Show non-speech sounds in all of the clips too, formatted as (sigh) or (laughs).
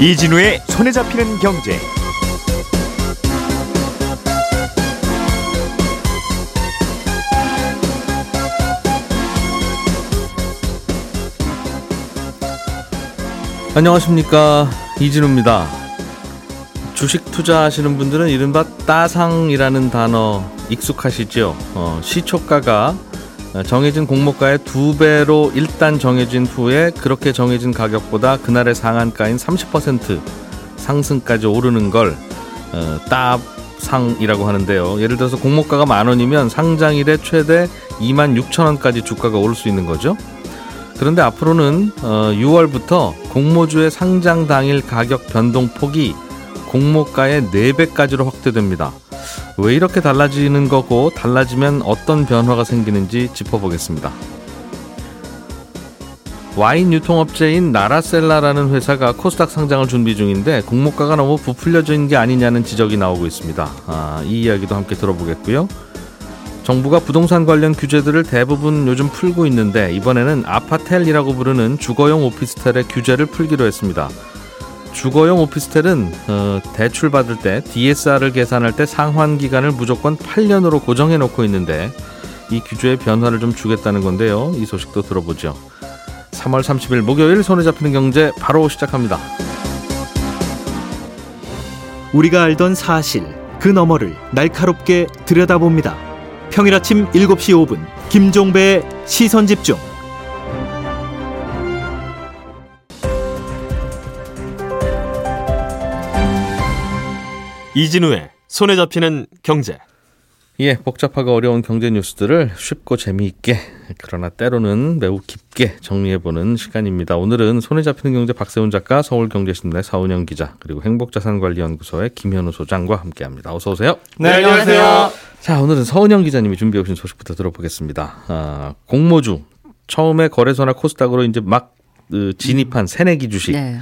이진우의 손에 잡히는 경제. 안녕하십니까 이진우입니다. 주식 투자하시는 분들은 이른바 따상이라는 단어 익숙하시죠? 어, 시초가가 정해진 공모가의 두 배로 일단 정해진 후에 그렇게 정해진 가격보다 그날의 상한가인 30% 상승까지 오르는 걸 어, 따상이라고 하는데요. 예를 들어서 공모가가 만 원이면 상장일에 최대 2만 6천 원까지 주가가 오를 수 있는 거죠. 그런데 앞으로는 어, 6월부터 공모주의 상장 당일 가격 변동폭이 공모가의 4배까지로 확대됩니다. 왜 이렇게 달라지는 거고 달라지면 어떤 변화가 생기는지 짚어보겠습니다. 와인 유통업체인 나라셀라라는 회사가 코스닥 상장을 준비 중인데 공모가가 너무 부풀려진 게 아니냐는 지적이 나오고 있습니다. 아, 이 이야기도 함께 들어보겠고요. 정부가 부동산 관련 규제들을 대부분 요즘 풀고 있는데 이번에는 아파텔이라고 부르는 주거용 오피스텔의 규제를 풀기로 했습니다. 주거용 오피스텔은 어, 대출 받을 때 DSR을 계산할 때 상환 기간을 무조건 8년으로 고정해 놓고 있는데 이 규제의 변화를 좀 주겠다는 건데요. 이 소식도 들어보죠. 3월 30일 목요일 손에 잡히는 경제 바로 시작합니다. 우리가 알던 사실 그 너머를 날카롭게 들여다봅니다. 평일 아침 7시 5분 김종배의 시선 집중. 이진우의 손에 잡히는 경제. 예, 복잡하고 어려운 경제 뉴스들을 쉽고 재미있게 그러나 때로는 매우 깊게 정리해보는 시간입니다. 오늘은 손에 잡히는 경제 박세훈 작가, 서울경제신문의 사운영 기자, 그리고 행복자산관리연구소의 김현우 소장과 함께합니다. 어서 오세요. 네, 안녕하세요. 자, 오늘은 서운영 기자님이 준비해 오신 소식부터 들어보겠습니다. 아, 공모주 처음에 거래소나 코스닥으로 이제 막 그, 진입한 새내기 주식. 네.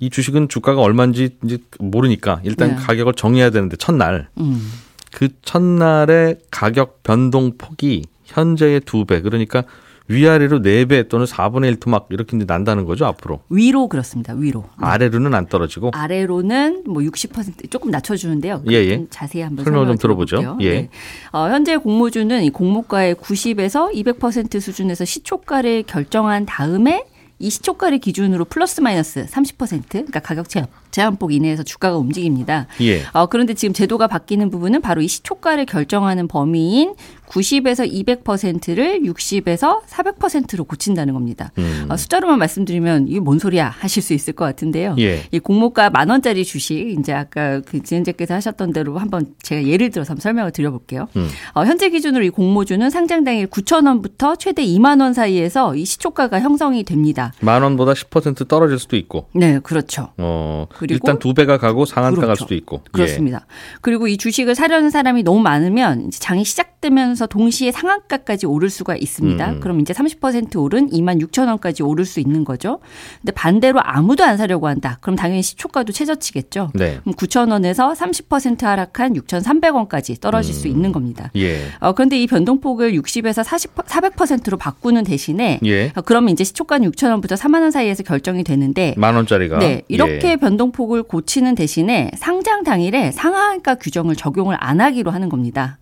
이 주식은 주가가 얼마인지 이제 모르니까 일단 네. 가격을 정해야 되는데 첫날 음. 그 첫날의 가격 변동 폭이 현재의 두 배 그러니까 위아래로 네 배 또는 4분의 1 토막 이렇게 이제 난다는 거죠 앞으로 위로 그렇습니다. 위로. 음. 아래로는 안 떨어지고 아래로는 뭐 60% 조금 낮춰 주는데요. 예, 예. 좀 자세히 한번 설명 좀 들어보죠. 예. 네. 어, 현재 공모주는 이 공모가의 90에서 200% 수준에서 시초가를 결정한 다음에 이 시초가를 기준으로 플러스 마이너스 30% 그러니까 가격 제한, 제한폭 이내에서 주가가 움직입니다. 예. 어, 그런데 지금 제도가 바뀌는 부분은 바로 이 시초가를 결정하는 범위인 90에서 200%를 60에서 400%로 고친다는 겁니다. 음. 어, 숫자로만 말씀드리면 이게 뭔 소리야 하실 수 있을 것 같은데요. 예. 이 공모가 만 원짜리 주식 이제 아까 그 진행자께서 하셨던 대로 한번 제가 예를 들어서 한번 설명을 드려볼게요. 음. 어, 현재 기준으로 이 공모주는 상장 당일 9천 원부터 최대 2만 원 사이에서 이 시초가가 형성이 됩니다. 만 원보다 10% 떨어질 수도 있고 네, 그렇죠. 어 그리고 일단 두 배가 가고 상한가 갈 그렇죠. 수도 있고 예. 그렇습니다. 그리고 이 주식을 사려는 사람이 너무 많으면 장이 시작 되면서 동시에 상한가까지 오를 수가 있습니다. 음. 그럼 이제 30% 오른 2만 6천 원까지 오를 수 있는 거죠. 근데 반대로 아무도 안 사려고 한다. 그럼 당연히 시초가도 최저치겠죠. 네. 그럼 9천 원에서 30% 하락한 6,300원까지 떨어질 수 있는 겁니다. 예. 어, 그런데 이 변동폭을 60에서 40, 400%로 바꾸는 대신에 예. 어, 그러면 이제 시초가는 6천 원부터 4만 원 사이에서 결정이 되는데 만 원짜리가 네, 이렇게 예. 변동폭을 고치는 대신에 상장 당일에 상한가 규정을 적용을 안 하기로 하는 겁니다.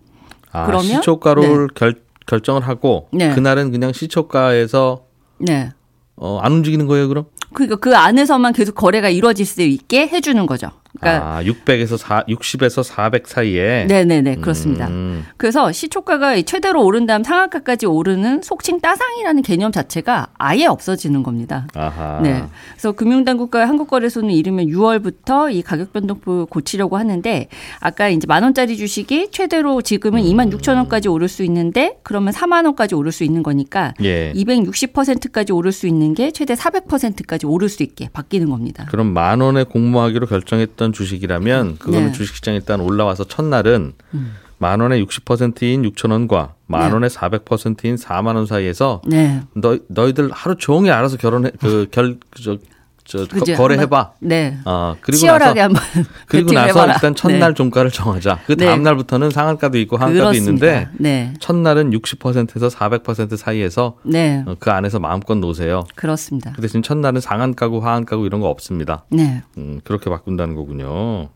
아, 그러면- 시초가를 결, 결정을 하고 네. 그날은 그냥 시초가에서 네. 어, 안 움직이는 거예요, 그럼? 그러니까 그 안에서만 계속 거래가 이루어질 수 있게 해주는 거죠. 그러니까 아, 600에서 4, 60에서 400 사이에. 네네네 그렇습니다. 음, 그래서 시초가가 최대로 오른 다음 상한가까지 오르는 속칭 따상이라는 개념 자체가 아예 없어지는 겁니다. 아하. 네. 그래서 금융당국과 한국거래소는 이르면 6월부터 이 가격 변동폭을 고치려고 하는데 아까 이제 만 원짜리 주식이 최대로 지금은 2만 6천 원까지 오를 수 있는데 그러면 4만 원까지 오를 수 있는 거니까 예. 260%까지 오를 수 있는 게 최대 400%까지 오를 수 있게 바뀌는 겁니다. 그럼 만 원에 공모하기로 결정했던 주식이라면 그거는 네. 주식시장에 일단 올라와서 첫날은 음. 만 원에 60%인 6천 원과 만 네. 원에 400%인 4만 원 사이에서 네. 너 너희들 하루 종일 알아서 결혼해 그 결 저 저 그죠? 거, 래해봐 네. 어, 그리고 치열하게 나서 한번 (laughs) 그리고 나서 해봐라. 일단 첫날 네. 종가를 정하자. 그 네. 다음 날부터는 상한가도 있고 하한가도. 있는데 네. 첫날은 60%에서 400% 사이에서 네. 어, 그 안에서 마음껏 놓으세요. 그렇습니다. 그 대신 첫날은 상한가고 하한가고 이런 거 없습니다. 네. 음, 그렇게 바꾼다는 거군요.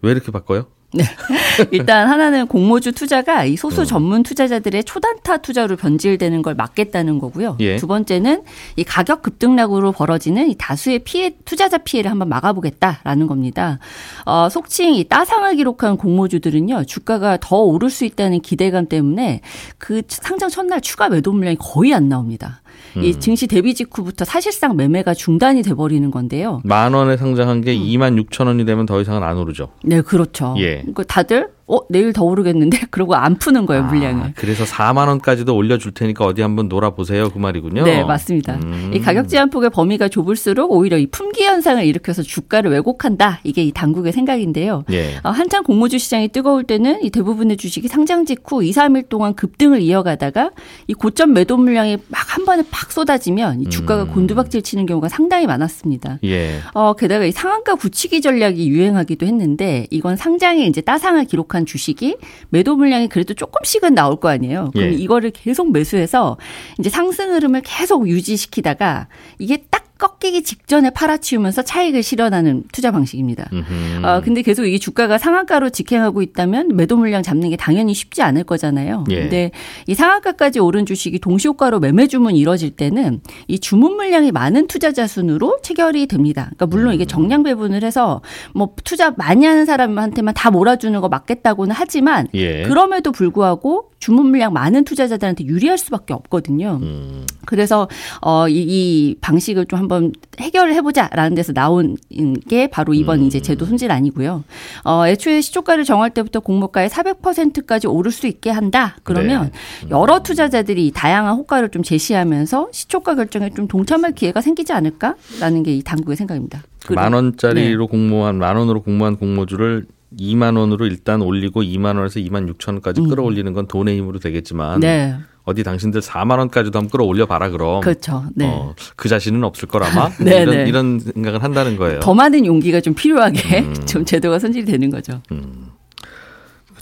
왜 이렇게 바꿔요? (laughs) 일단 하나는 공모주 투자가 이 소수 음. 전문 투자자들의 초단타 투자로 변질되는 걸 막겠다는 거고요. 예. 두 번째는 이 가격 급등락으로 벌어지는 이 다수의 피해 투자자 피해를 한번 막아보겠다라는 겁니다. 어, 속칭 이 따상을 기록한 공모주들은요 주가가 더 오를 수 있다는 기대감 때문에 그 상장 첫날 추가 매도 물량이 거의 안 나옵니다. 음. 이 증시 대비 직후부터 사실상 매매가 중단이 돼 버리는 건데요. 만 원에 상장한 음. 게 2만 6천 원이 되면 더 이상은 안 오르죠. 네, 그렇죠. 예. 그러니까 다들 어 내일 더 오르겠는데 (laughs) 그러고 안 푸는 거예요 물량을. 아, 그래서 4만 원까지도 올려 줄 테니까 어디 한번 놀아 보세요. 그 말이군요. 네, 맞습니다. 음. 이 가격 제한 폭의 범위가 좁을수록 오히려 이 품귀 현상을 일으켜서 주가를 왜곡한다. 이게 이 당국의 생각인데요. 예. 어, 한창 공모주 시장이 뜨거울 때는 이 대부분의 주식이 상장 직후 2, 3일 동안 급등을 이어가다가 이 고점 매도 물량이 막 한 번에 팍 쏟아지면 이 주가가 음. 곤두박질 치는 경우가 상당히 많았습니다. 예. 어, 게다가 이 상한가 굳히기 전략이 유행하기도 했는데 이건 상장에 이제 따상을 기록 한 주식이 매도 물량이 그래도 조금씩은 나올 거 아니에요. 그럼 예. 이거를 계속 매수해서 이제 상승 흐름을 계속 유지시키다가 이게 딱 꺾이기 직전에 팔아치우면서 차익을 실현하는 투자 방식입니다. 음흠. 어, 근데 계속 이게 주가가 상한가로 직행하고 있다면 매도 물량 잡는 게 당연히 쉽지 않을 거잖아요. 예. 근데 이 상한가까지 오른 주식이 동시효과로 매매 주문이 이뤄질 때는 이 주문 물량이 많은 투자자 순으로 체결이 됩니다. 그러니까 물론 음. 이게 정량 배분을 해서 뭐 투자 많이 하는 사람한테만 다 몰아주는 거 맞겠다고는 하지만 예. 그럼에도 불구하고 주문 물량 많은 투자자들한테 유리할 수밖에 없거든요. 음. 그래서 어, 이, 이 방식을 좀 한번 해결을 해보자라는 데서 나온 게 바로 이번 음. 이제 제도 손질 아니고요. 어, 애초에 시초가를 정할 때부터 공모가의 400%까지 오를 수 있게 한다. 그러면 네. 여러 투자자들이 다양한 호가를 좀 제시하면서 시초가 결정에 좀 동참할 기회가 생기지 않을까라는 게 이 당국의 생각입니다. 그리고- 만 네. 원짜리로 공모한 만 원으로 공모한 공모주를 2만 원으로 일단 올리고 2만 원에서 2만 6천 원까지 끌어올리는 건 돈의 힘으로 되겠지만 음. 네, 어디 당신들 4만 원까지도 한번 끌어올려 봐라 그럼. 그렇죠. 네. 어, 그 자신은 없을 거라마 (laughs) 네, 이런, 네. 이런 생각을 한다는 거예요. 더 많은 용기가 좀 필요하게 음. (laughs) 좀 제도가 손질이 되는 거죠.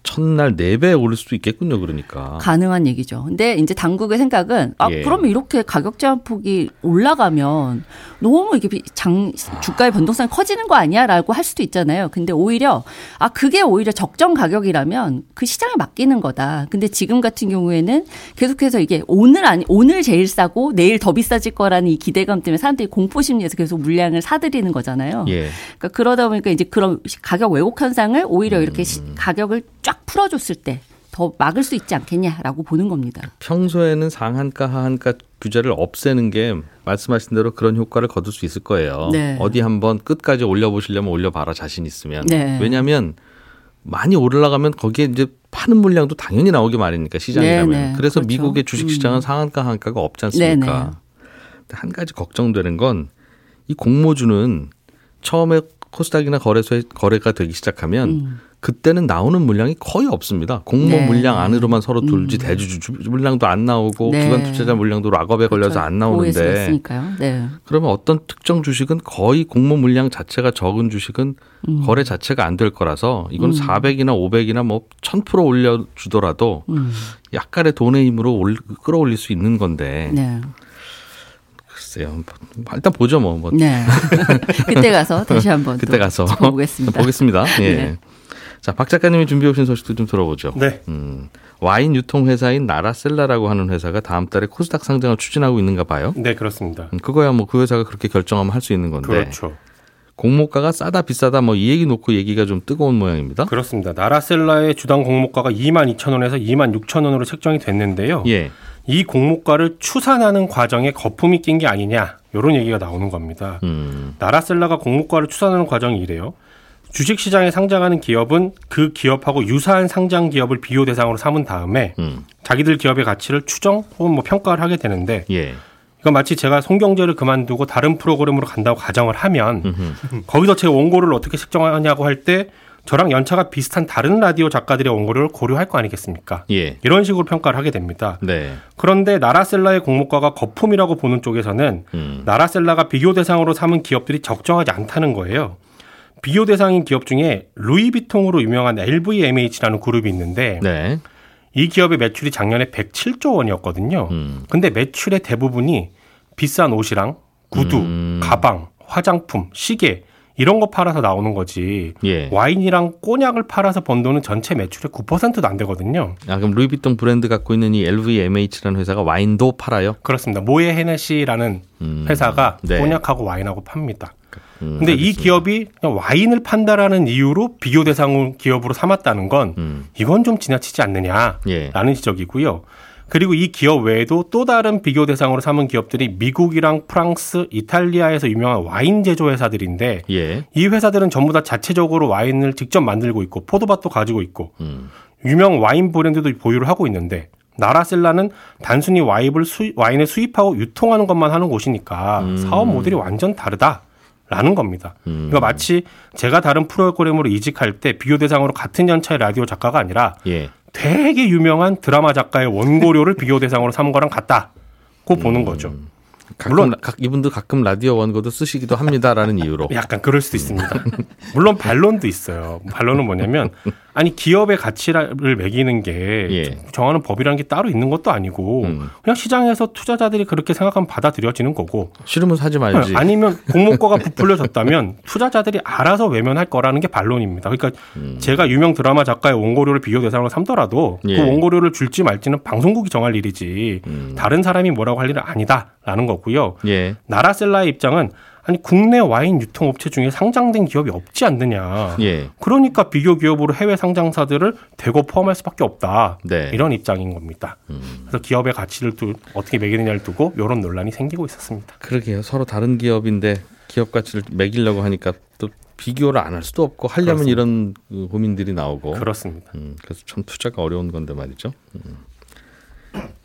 첫날 4배 오를 수도 있겠군요. 그러니까. 가능한 얘기죠. 근데 이제 당국의 생각은 아 예. 그러면 이렇게 가격 제한 폭이 올라가면 너무 이게 비- 장 주가의 변동성이 커지는 거 아니야라고 할 수도 있잖아요. 근데 오히려 아 그게 오히려 적정 가격이라면 그 시장에 맡기는 거다. 근데 지금 같은 경우에는 계속해서 이게 오늘 아니 오늘 제일 싸고 내일 더 비싸질 거라는 이 기대감 때문에 사람들이 공포 심리에서 계속 물량을 사들이는 거잖아요. 예. 그러니까 그러다 보니까 이제 그런 가격 왜곡 현상을 오히려 이렇게 음. 시- 가격을 쫙 풀어줬을 때 더 막을 수 있지 않겠냐라고 보는 겁니다. 평소에는 상한가 하한가 규제를 없애는 게 말씀하신 대로 그런 효과를 거둘 수 있을 거예요. 네. 어디 한번 끝까지 올려보시려면 올려봐라 자신 있으면. 네. 왜냐하면 많이 올라가면 거기에 이제 파는 물량도 당연히 나오기 마련이니까 시장이라면. 네, 네. 그래서 그렇죠. 미국의 주식시장은 음. 상한가 하한가가 없지 않습니까? 네, 네. 한 가지 걱정되는 건 이 공모주는 처음에 코스닥이나 거래소에 거래가 되기 시작하면 음. 그때는 나오는 물량이 거의 없습니다. 공모 네. 물량 안으로만 서로 돌지 음. 대주주 물량도 안 나오고 네. 기관 투자자 물량도 락업에 걸려서 안 나오는데. 네. 그러면 어떤 특정 주식은 거의 공모 물량 자체가 적은 주식은 음. 거래 자체가 안 될 거라서 이건 음. 400이나 500이나 뭐 1000% 올려주더라도 음. 약간의 돈의 힘으로 올, 끌어올릴 수 있는 건데 네. 뭐, 일단 보죠 뭐. 뭐 네. (laughs) 그때 가서 다시 한번 그때 가서 보겠습니다. (laughs) 보겠습니다. 예. 네. 자, 박 작가님이 준비해 오신 소식도 좀 들어보죠. 네. 음, 와인 유통 회사인 나라셀라라고 하는 회사가 다음 달에 코스닥 상장을 추진하고 있는가 봐요. 네, 그렇습니다. 음, 그거야 뭐 그 회사가 그렇게 결정하면 할 수 있는 건데 그렇죠. 공모가가 싸다 비싸다 뭐 이 얘기 놓고 얘기가 좀 뜨거운 모양입니다. 그렇습니다. 나라셀라의 주당 공모가가 2만 2천 원에서 2만 6천 원으로 책정이 됐는데요. 예. 이 공모가를 추산하는 과정에 거품이 낀 게 아니냐 이런 얘기가 나오는 겁니다. 음. 나라셀라가 공모가를 추산하는 과정이 이래요. 주식시장에 상장하는 기업은 그 기업하고 유사한 상장 기업을 비교 대상으로 삼은 다음에 음. 자기들 기업의 가치를 추정 혹은 뭐 평가를 하게 되는데 예. 이건 마치 제가 송경제를 그만두고 다른 프로그램으로 간다고 가정을 하면 음흠. 거기서 제 원고를 어떻게 책정하냐고 할 때 저랑 연차가 비슷한 다른 라디오 작가들의 원고료를 고려할 거 아니겠습니까? 예. 이런 식으로 평가를 하게 됩니다. 네. 그런데 나라셀라의 공모가가 거품이라고 보는 쪽에서는 음. 나라셀라가 비교 대상으로 삼은 기업들이 적정하지 않다는 거예요. 비교 대상인 기업 중에 루이비통으로 유명한 LVMH라는 그룹이 있는데 네. 이 기업의 매출이 작년에 107조 원이었거든요. 음. 근데 매출의 대부분이 비싼 옷이랑 구두, 음. 가방, 화장품, 시계 이런 거 팔아서 나오는 거지. 예. 와인이랑 꼬냑을 팔아서 번 돈은 전체 매출의 9%도 안 되거든요. 아, 그럼 루이비통 브랜드 갖고 있는 이 LVMH라는 회사가 와인도 팔아요? 그렇습니다. 모에 헤네시라는 음. 회사가 네. 꼬냑하고 와인하고 팝니다. 음, 근데 이 알겠습니다. 기업이 그냥 와인을 판다라는 이유로 비교 대상 기업으로 삼았다는 건 음. 이건 좀 지나치지 않느냐라는 예. 지적이고요. 그리고 이 기업 외에도 또 다른 비교 대상으로 삼은 기업들이 미국이랑 프랑스, 이탈리아에서 유명한 와인 제조 회사들인데 예. 이 회사들은 전부 다 자체적으로 와인을 직접 만들고 있고 포도밭도 가지고 있고 음. 유명 와인 브랜드도 보유를 하고 있는데 나라셀라는 단순히 와인을, 수, 와인을 수입하고 유통하는 것만 하는 곳이니까 음. 사업 모델이 완전 다르다 라는 겁니다. 음. 그러니까 마치 제가 다른 프로그램으로 이직할 때 비교 대상으로 같은 연차의 라디오 작가가 아니라 예. 되게 유명한 드라마 작가의 원고료를 비교 대상으로 삼은 거랑 같다고 보는 거죠. 가끔, 물론- 각, 이분도 가끔 라디오 원고도 쓰시기도 합니다라는 이유로. 약간 그럴 수도 있습니다. (laughs) 물론 반론도 있어요. 반론은 뭐냐면 아니 기업의 가치를 매기는 게 예. 정하는 법이라는 게 따로 있는 것도 아니고 음. 그냥 시장에서 투자자들이 그렇게 생각하면 받아들여지는 거고 싫으면 사지 말지. 아니면 공모가가 부풀려졌다면 (laughs) 투자자들이 알아서 외면할 거라는 게 반론입니다. 그러니까 제가 유명 드라마 작가의 원고료를 비교 대상으로 삼더라도 음. 예. 그 원고료를 줄지 말지는 방송국이 정할 일이지 음. 다른 사람이 뭐라고 할 일은 아니다라는 거고요. 예. 나라셀라의 입장은 아니 국내 와인 유통 업체 중에 상장된 기업이 없지 않느냐. 예. 그러니까 비교 기업으로 해외 상장사들을 대거 포함할 수밖에 없다. 네. 이런 입장인 겁니다. 그래서 기업의 가치를 또 어떻게 매기느냐를 두고 이런 논란이 생기고 있었습니다. 그러게요. 서로 다른 기업인데 기업 가치를 매기려고 하니까 또 비교를 안 할 수도 없고 하려면 그렇습니다. 이런 그 고민들이 나오고. 그렇습니다. 음, 그래서 참 투자가 어려운 건데 말이죠. 음.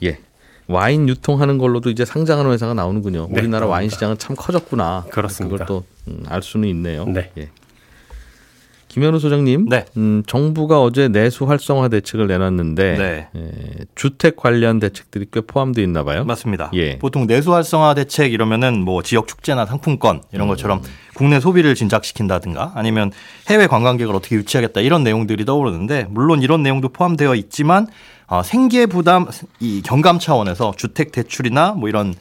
예. 와인 유통하는 걸로도 이제 상장하는 회사가 나오는군요. 네, 우리나라 와인 나옵니다. 시장은 참 커졌구나. 그렇습니다. 그걸 또 알 수는 있네요. 네. 예. 김현우 소장님, 네. 음, 정부가 어제 내수 활성화 대책을 내놨는데 네. 예, 주택 관련 대책들이 꽤 포함되어 있나 봐요. 맞습니다. 예. 보통 내수 활성화 대책 이러면은 뭐 지역 축제나 상품권 이런 것처럼 국내 소비를 진작시킨다든가 아니면 해외 관광객을 어떻게 유치하겠다 이런 내용들이 떠오르는데 물론 이런 내용도 포함되어 있지만 어, 생계 부담 이 경감 차원에서 주택 대출이나 뭐 이런 어,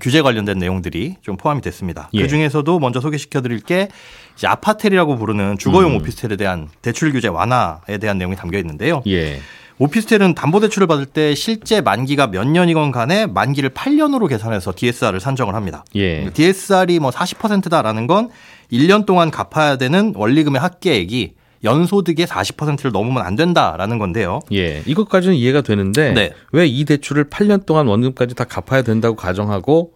규제 관련된 내용들이 좀 포함이 됐습니다. 예. 그 중에서도 먼저 소개시켜 드릴 게 이제 아파텔이라고 부르는 주거용 음. 오피스텔에 대한 대출 규제 완화에 대한 내용이 담겨 있는데요. 예. 오피스텔은 담보대출을 받을 때 실제 만기가 몇 년이건 간에 만기를 8년으로 계산해서 DSR을 산정을 합니다. 예. DSR이 뭐 40%다라는 건 1년 동안 갚아야 되는 원리금의 합계액이 연소득의 40%를 넘으면 안 된다라는 건데요. 예. 이것까지는 이해가 되는데 네. 왜이 대출을 8년 동안 원금까지 다 갚아야 된다고 가정하고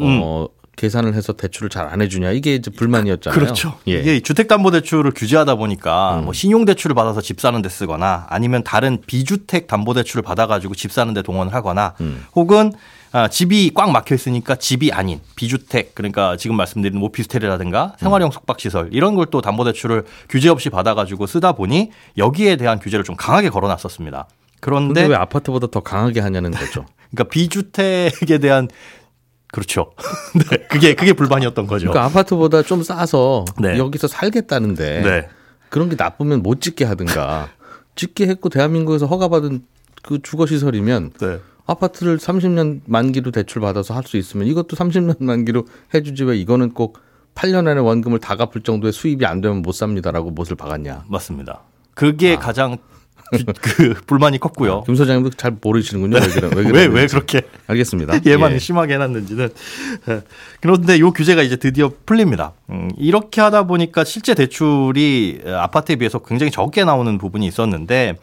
음. 어, 계산을 해서 대출을 잘 안 해주냐 이게 이제 불만이었잖아요. 그렇죠. 예. 이게 주택담보대출을 규제하다 보니까 음. 뭐 신용대출을 받아서 집 사는 데 쓰거나 아니면 다른 비주택 담보대출을 받아가지고 집 사는 데 동원을 하거나 음. 혹은 아, 집이 꽉 막혀 있으니까 집이 아닌 비주택 그러니까 지금 말씀드린 오피스텔이라든가 생활형 숙박시설 이런 걸 또 담보대출을 규제 없이 받아가지고 쓰다 보니 여기에 대한 규제를 좀 강하게 걸어놨었습니다. 그런데 왜 아파트보다 더 강하게 하냐는 거죠. (laughs) 그러니까 비주택에 대한 그렇죠. (laughs) 네, 그게 그게 불만이었던 거죠. 그러니까 아파트보다 좀 싸서 네. 여기서 살겠다는데 네. 그런 게 나쁘면 못 짓게 하든가 (laughs) 짓게 했고 대한민국에서 허가받은 그 주거 시설이면 네. 아파트를 30년 만기로 대출 받아서 할 수 있으면 이것도 30년 만기로 해주지 왜 이거는 꼭 8년 안에 원금을 다 갚을 정도의 수입이 안 되면 못 삽니다라고 못을 박았냐. 맞습니다. 그게 아. 가장 그, 그 불만이 컸고요. 김 소장님도 잘 모르시는군요. 왜 그래? 왜, 왜? 왜 그렇게 알겠습니다. (laughs) 얘만 예. 심하게 해놨는지는. 예. 그런데 요 규제가 이제 드디어 풀립니다. 음, 이렇게 하다 보니까 실제 대출이 아파트에 비해서 굉장히 적게 나오는 부분이 있었는데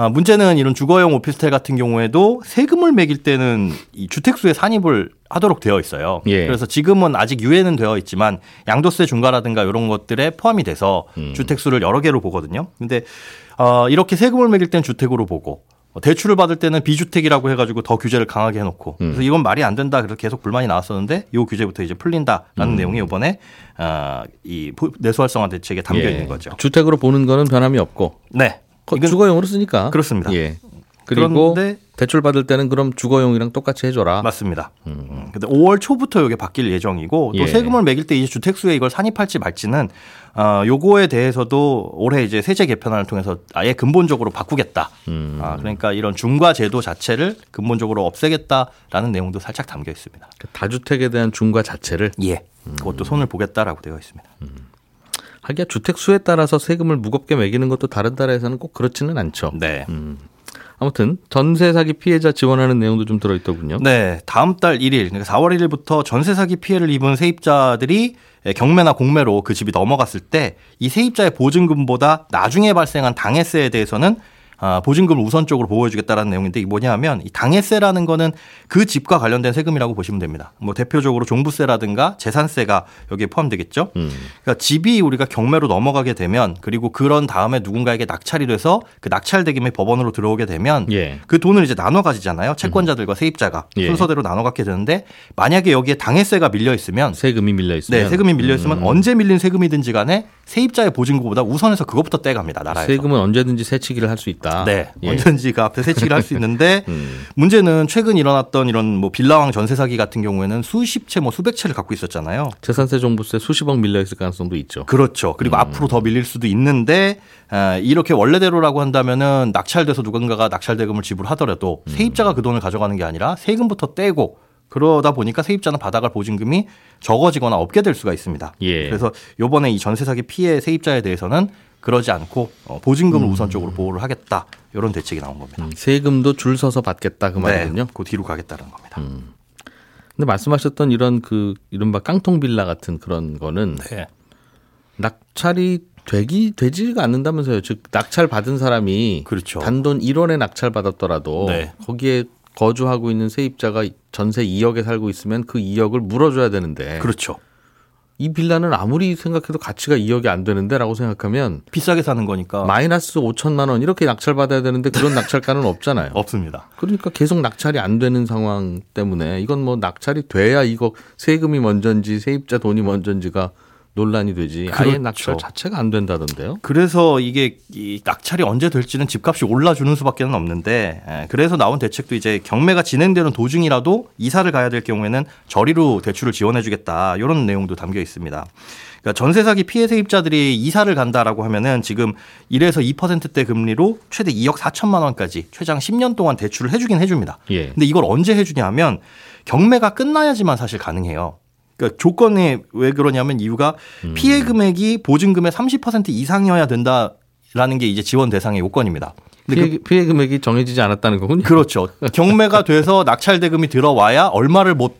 아, 문제는 이런 주거용 오피스텔 같은 경우에도 세금을 매길 때는 이 주택수에 산입을 하도록 되어 있어요. 예. 그래서 지금은 아직 유예는 되어 있지만 양도세 중과라든가 이런 것들에 포함이 돼서 음. 주택수를 여러 개로 보거든요. 근데 어, 이렇게 세금을 매길 땐 주택으로 보고 어, 대출을 받을 때는 비주택이라고 해가지고 더 규제를 강하게 해놓고 음. 그래서 이건 말이 안 된다 그래서 계속 불만이 나왔었는데 이 규제부터 이제 풀린다라는 내용이 이번에 어, 이 보- 내수활성화 대책에 담겨 예. 있는 거죠. 주택으로 보는 거는 변함이 없고 네. 주거용으로 쓰니까. 그렇습니다. 예. 그리고 대출 받을 때는 그럼 주거용이랑 똑같이 해줘라. 맞습니다. 음. 근데 5월 초부터 이게 바뀔 예정이고 또 예. 세금을 매길 때 이제 주택수에 이걸 산입할지 말지는 어, 요거에 대해서도 올해 이제 세제 개편안을 통해서 아예 근본적으로 바꾸겠다. 음. 아, 그러니까 이런 중과 제도 자체를 근본적으로 없애겠다라는 내용도 살짝 담겨 있습니다. 그 다주택에 대한 중과 자체를 예. 그것도 손을 보겠다라고 되어 있습니다. 하기야 주택 수에 따라서 세금을 무겁게 매기는 것도 다른 나라에서는 꼭 그렇지는 않죠. 네. 아무튼 전세 사기 피해자 지원하는 내용도 좀 들어 있더군요. 네, 다음 달 1일, 그러니까 4월 1일부터 전세 사기 피해를 입은 세입자들이 경매나 공매로 그 집이 넘어갔을 때 이 세입자의 보증금보다 나중에 발생한 당해세에 대해서는 아, 보증금을 우선적으로 보호해주겠다라는 내용인데 이게 뭐냐하면 이 당해세라는 거는 그 집과 관련된 세금이라고 보시면 됩니다. 뭐 대표적으로 종부세라든가 재산세가 여기에 포함되겠죠. 음. 그러니까 집이 우리가 경매로 넘어가게 되면 그리고 그런 다음에 누군가에게 낙찰이 돼서 그 낙찰 대금이 법원으로 들어오게 되면 예. 그 돈을 이제 나눠 가지잖아요. 채권자들과 세입자가 예. 순서대로 나눠 갖게 되는데 만약에 여기에 당해세가 밀려 있으면 세금이 밀려 있으면 네, 세금이 밀려 있으면 음. 언제 밀린 세금이든지 간에 세입자의 보증금보다 우선해서 그것부터 떼갑니다. 나라에서. 세금은 언제든지 세치기를 할 수 있다. 네. 예. 언제든지 그 앞에 세치기를 할 수 있는데 (laughs) 음. 문제는 최근 일어났던 이런 뭐 빌라왕 전세 사기 같은 경우에는 수십 채 뭐 수백 채를 갖고 있었잖아요. 재산세 종부세 수십억 밀려 있을 가능성도 있죠. 그렇죠. 그리고 음. 앞으로 더 밀릴 수도 있는데 아, 이렇게 원래대로라고 한다면은 낙찰돼서 누군가가 낙찰 대금을 지불하더라도 음. 세입자가 그 돈을 가져가는 게 아니라 세금부터 떼고 그러다 보니까 세입자는 받아갈 보증금이 적어지거나 없게 될 수가 있습니다. 예. 그래서 요번에 이 전세 사기 피해 세입자에 대해서는 그러지 않고 어, 보증금을 우선적으로 보호를 하겠다. 이런 대책이 나온 겁니다. 음, 세금도 줄 서서 받겠다 그 말이군요. 네, 그 뒤로 가겠다는 겁니다. 근데 말씀하셨던 이런 그 이른바 깡통 빌라 같은 그런 거는 네. 낙찰이 되기 되지가 않는다면서요. 즉 낙찰 받은 사람이 그렇죠. 단돈 1원에 낙찰 받았더라도 네. 거기에 거주하고 있는 세입자가 전세 2억에 살고 있으면 그 2억을 물어줘야 되는데 그렇죠. 이 빌라는 아무리 생각해도 가치가 2억이 안 되는데라고 생각하면 비싸게 사는 거니까 마이너스 5천만 원 이렇게 낙찰 받아야 되는데 그런 낙찰가는 없잖아요. (laughs) 없습니다. 그러니까 계속 낙찰이 안 되는 상황 때문에 이건 뭐 낙찰이 돼야 이거 세금이 먼저인지 세입자 돈이 먼저인지가 논란이 되지 아예 그렇죠. 낙찰 자체가 안 된다던데요. 그래서 이게 이 낙찰이 언제 될지는 집값이 올라주는 수밖에 는 없는데 에, 그래서 나온 대책도 이제 경매가 진행되는 도중이라도 이사를 가야 될 경우에는 저리로 대출을 지원해주겠다 이런 내용도 담겨 있습니다. 그러니까 전세 사기 피해 세입자들이 이사를 간다라고 하면은 지금 1에서 2%대 금리로 최대 2억 4천만 원까지 최장 10년 동안 대출을 해주긴 해줍니다. 예. 근데 이걸 언제 해주냐 하면 경매가 끝나야지만 사실 가능해요. 그러니까 조건이 왜 그러냐면 이유가 음. 피해 금액이 보증금의 30% 이상이어야 된다라는 게 이제 지원 대상의 요건입니다. 근데 피해, 피해 금액이 정해지지 않았다는 거군요. 그, 렇죠 경매가 (laughs) 돼서 낙찰 대금이 들어와야 얼마를 못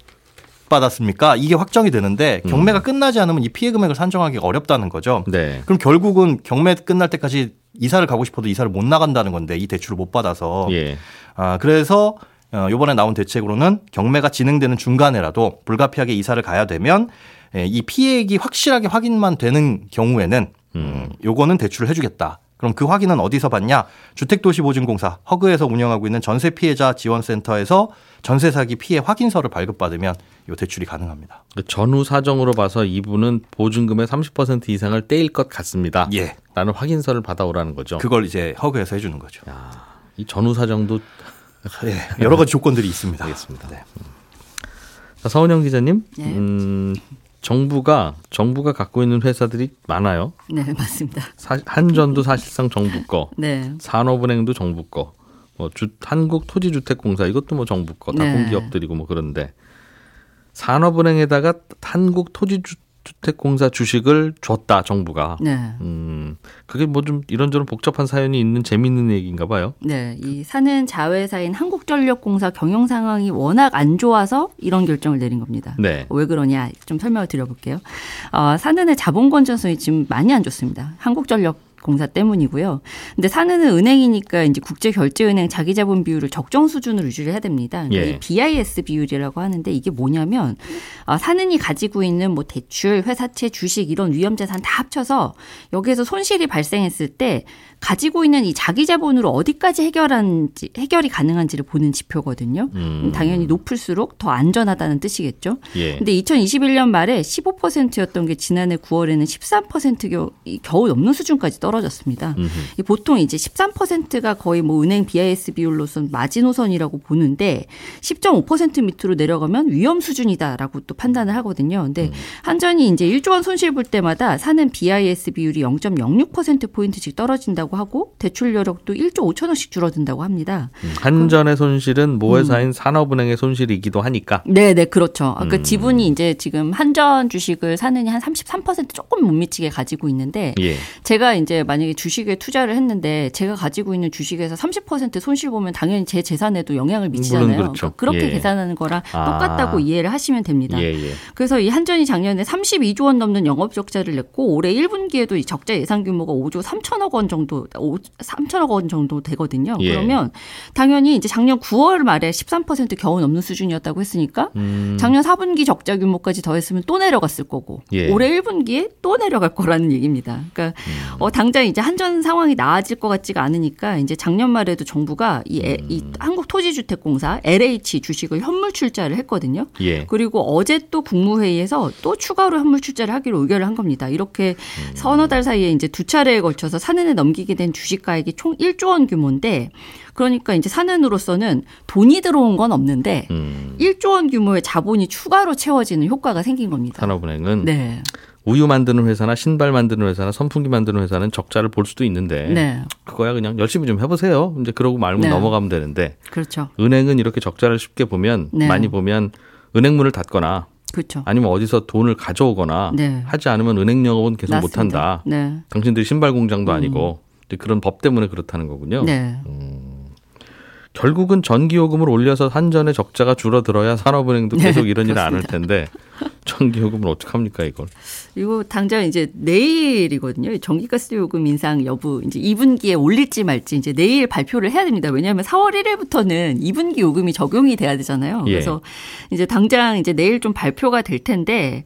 받았습니까? 이게 확정이 되는데 경매가 끝나지 않으면 이 피해 금액을 산정하기가 어렵다는 거죠. 네. 그럼 결국은 경매 끝날 때까지 이사를 가고 싶어도 이사를 못 나간다는 건데 이 대출을 못 받아서 예. 아, 그래서 어, 요번에 나온 대책으로는 경매가 진행되는 중간에라도 불가피하게 이사를 가야 되면 예, 이 피해액이 확실하게 확인만 되는 경우에는 음, 요거는 대출을 해주겠다. 그럼 그 확인은 어디서 받냐? 주택도시보증공사 허그에서 운영하고 있는 전세 피해자 지원센터에서 전세 사기 피해 확인서를 발급받으면 요 대출이 가능합니다. 그 전후 사정으로 봐서 이분은 보증금의 30% 이상을 떼일 것 같습니다. 예. 라는 확인서를 받아오라는 거죠. 그걸 이제 허그에서 해주는 거죠. 이 전후 사정도 예, 여러 가지 조건들이 있습니다. 알겠습니다. 네. 자, 서은영 기자님, 네. 음, 정부가 정부가 갖고 있는 회사들이 많아요. 네, 맞습니다. 사- 한전도 사실상 정부 거, (laughs) 네. 산업은행도 정부 거, 뭐 주, 한국토지주택공사 이것도 뭐 정부 거, 다 네. 공기업들이고 뭐 그런데 산업은행에다가 한국토지주 택공사 주식을 줬다 정부가. 네. 음, 그게 뭐 좀 이런저런 복잡한 사연이 있는 재밌는 얘기인가 봐요. 네, 이 사는 자회사인 한국전력공사 경영 상황이 워낙 안 좋아서 이런 결정을 내린 겁니다. 네. 왜 그러냐 좀 설명을 드려볼게요. 어, 사는의 자본 건전성이 지금 많이 안 좋습니다. 한국전력 공사 때문이고요. 근데 사는은 은행이니까 이제 국제결제은행 자기자본 비율을 적정 수준으로 유지를 해야 됩니다. 그러니까 예. 이 BIS 비율이라고 하는데 이게 뭐냐면 아, 사는이 가지고 있는 뭐 대출, 회사채, 주식 이런 위험 자산 다 합쳐서 여기에서 손실이 발생했을 때 가지고 있는 이 자기 자본으로 어디까지 해결한지 해결이 가능한지를 보는 지표거든요. 음. 당연히 높을수록 더 안전하다는 뜻이겠죠. 예. 근데 2021년 말에 15%였던 게 지난해 9월에는 13% 겨우, 겨우 넘는 수준까지 떨 어졌습니다. 음흠. 이 보통 이제 13%가 거의 뭐 은행 BIS 비율로선 마지노선이라고 보는데 10.5% 밑으로 내려가면 위험 수준이다라고 또 판단을 하거든요. 근데 음. 한전이 이제 1조 원 손실 볼 때마다 사는 BIS 비율이 0.06% 포인트씩 떨어진다고 하고 대출 여력도 1조 5천원씩 줄어든다고 합니다. 음, 한전의 손실은 모회사인 산업은행의 손실이기도 하니까. 네, 네, 그렇죠. 그러니까 음. 지분이 이제 지금 한전 주식을 사느니 한 33% 조금 못 미치게 가지고 있는데 예. 제가 이제 만약에 주식에 투자를 했는데 제가 가지고 있는 주식에서 30% 손실 보면 당연히 제 재산에도 영향을 미치잖아요. 물론 그렇죠. 그렇게 예. 계산하는 거랑 아. 똑같다고 이해를 하시면 됩니다. 예, 예. 그래서 이 한전이 작년에 32조 원 넘는 영업 적자를 냈고 올해 1분기에도 이 적자 예상 규모가 5조 3천억 원 정도 5, 3천억 원 정도 되거든요. 예. 그러면 당연히 이제 작년 9월 말에 13% 겨우 넘는 수준이었다고 했으니까 음. 작년 4분기 적자 규모까지 더했으면 또 내려갔을 거고 예. 올해 1분기에 또 내려갈 거라는 얘기입니다. 그러니까 음. 어, 당장 이제 한전 상황이 나아질 것 같지가 않으니까 이제 작년 말에도 정부가 이, 에- 이 음. 한국토지주택공사 LH 주식을 현물 출자를 했거든요. 예. 그리고 어제 또 국무회의에서 또 추가로 현물 출자를 하기로 의결을 한 겁니다. 이렇게 음. 서너 달 사이에 이제 두 차례에 걸쳐서 사는에 넘기게 된 주식 가액이 총 1조 원 규모인데 그러니까 이제 사는으로서는 돈이 들어온 건 없는데 음. 1조 원 규모의 자본이 추가로 채워지는 효과가 생긴 겁니다. 산업은행은 네. 우유 만드는 회사나 신발 만드는 회사나 선풍기 만드는 회사는 적자를 볼 수도 있는데 네. 그거야 그냥 열심히 좀 해보세요. 이제 그러고 말고 네. 넘어가면 되는데 그렇죠. 은행은 이렇게 적자를 쉽게 보면 네. 많이 보면 은행문을 닫거나 그렇죠. 아니면 어디서 돈을 가져오거나 네. 하지 않으면 은행 영업은 계속 맞습니다. 못한다. 네. 당신들이 신발 공장도 아니고 이제 그런 법 때문에 그렇다는 거군요. 네. 결국은 전기요금을 올려서 한전의 적자가 줄어들어야 산업은행도 네, 계속 이런 일을 안 할. 텐데 전기 요금을 어떡합니까 이걸? 이거 당장 이제 내일이거든요. 전기가스 요금 인상 여부 이제 2분기에 올릴지 말지 이제 내일 발표를 해야 됩니다. 왜냐하면 4월 1일부터는 2분기 요금이 적용이 돼야 되잖아요. 예. 그래서 이제 당장 이제 내일 좀 발표가 될 텐데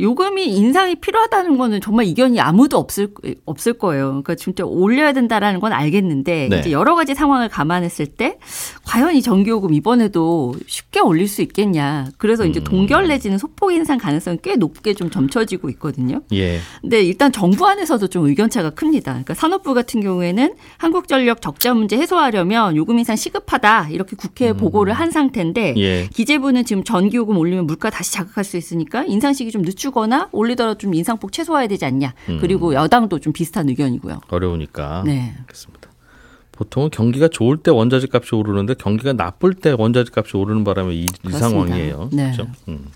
요금이 인상이 필요하다는 거는 정말 이견이 아무도 없을 없을 거예요. 그러니까 진짜 올려야 된다라는 건 알겠는데 네. 이제 여러 가지 상황을 감안했을 때 과연 이 전기 요금 이번에도 쉽게 올릴 수 있겠냐. 그래서 이제 음. 동결 내지는 소폭 인상 가능성이 꽤 높게 좀 점쳐지고 있거든요. 예. 근데 일단 정부 안에서도 좀 의견차가 큽니다. 그러니까 산업부 같은 경우에는 한국전력 적자 문제 해소하려면 요금 인상 시급하다 이렇게 국회에 보고를 한 상태인데 음. 예. 기재부는 지금 전기요금 올리면 물가 다시 자극할 수 있으니까 인상 시기 좀 늦추거나 올리더라도 좀 인상폭 최소화해야 되지 않냐. 음. 그리고 여당도 좀 비슷한 의견이고요. 어려우니까. 네. 알겠습니다. 보통은 경기가 좋을 때 원자재 값이 오르는데 경기가 나쁠 때 원자재 값이 오르는 바람에 이, 이 그렇습니다. 상황이에요. 네. 그렇죠? 음.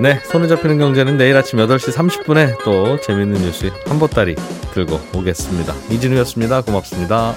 네, 손에 잡히는 경제는 내일 아침 8시 30분에 또 재미있는 뉴스 한 보따리 들고 오겠습니다. 이진우였습니다. 고맙습니다.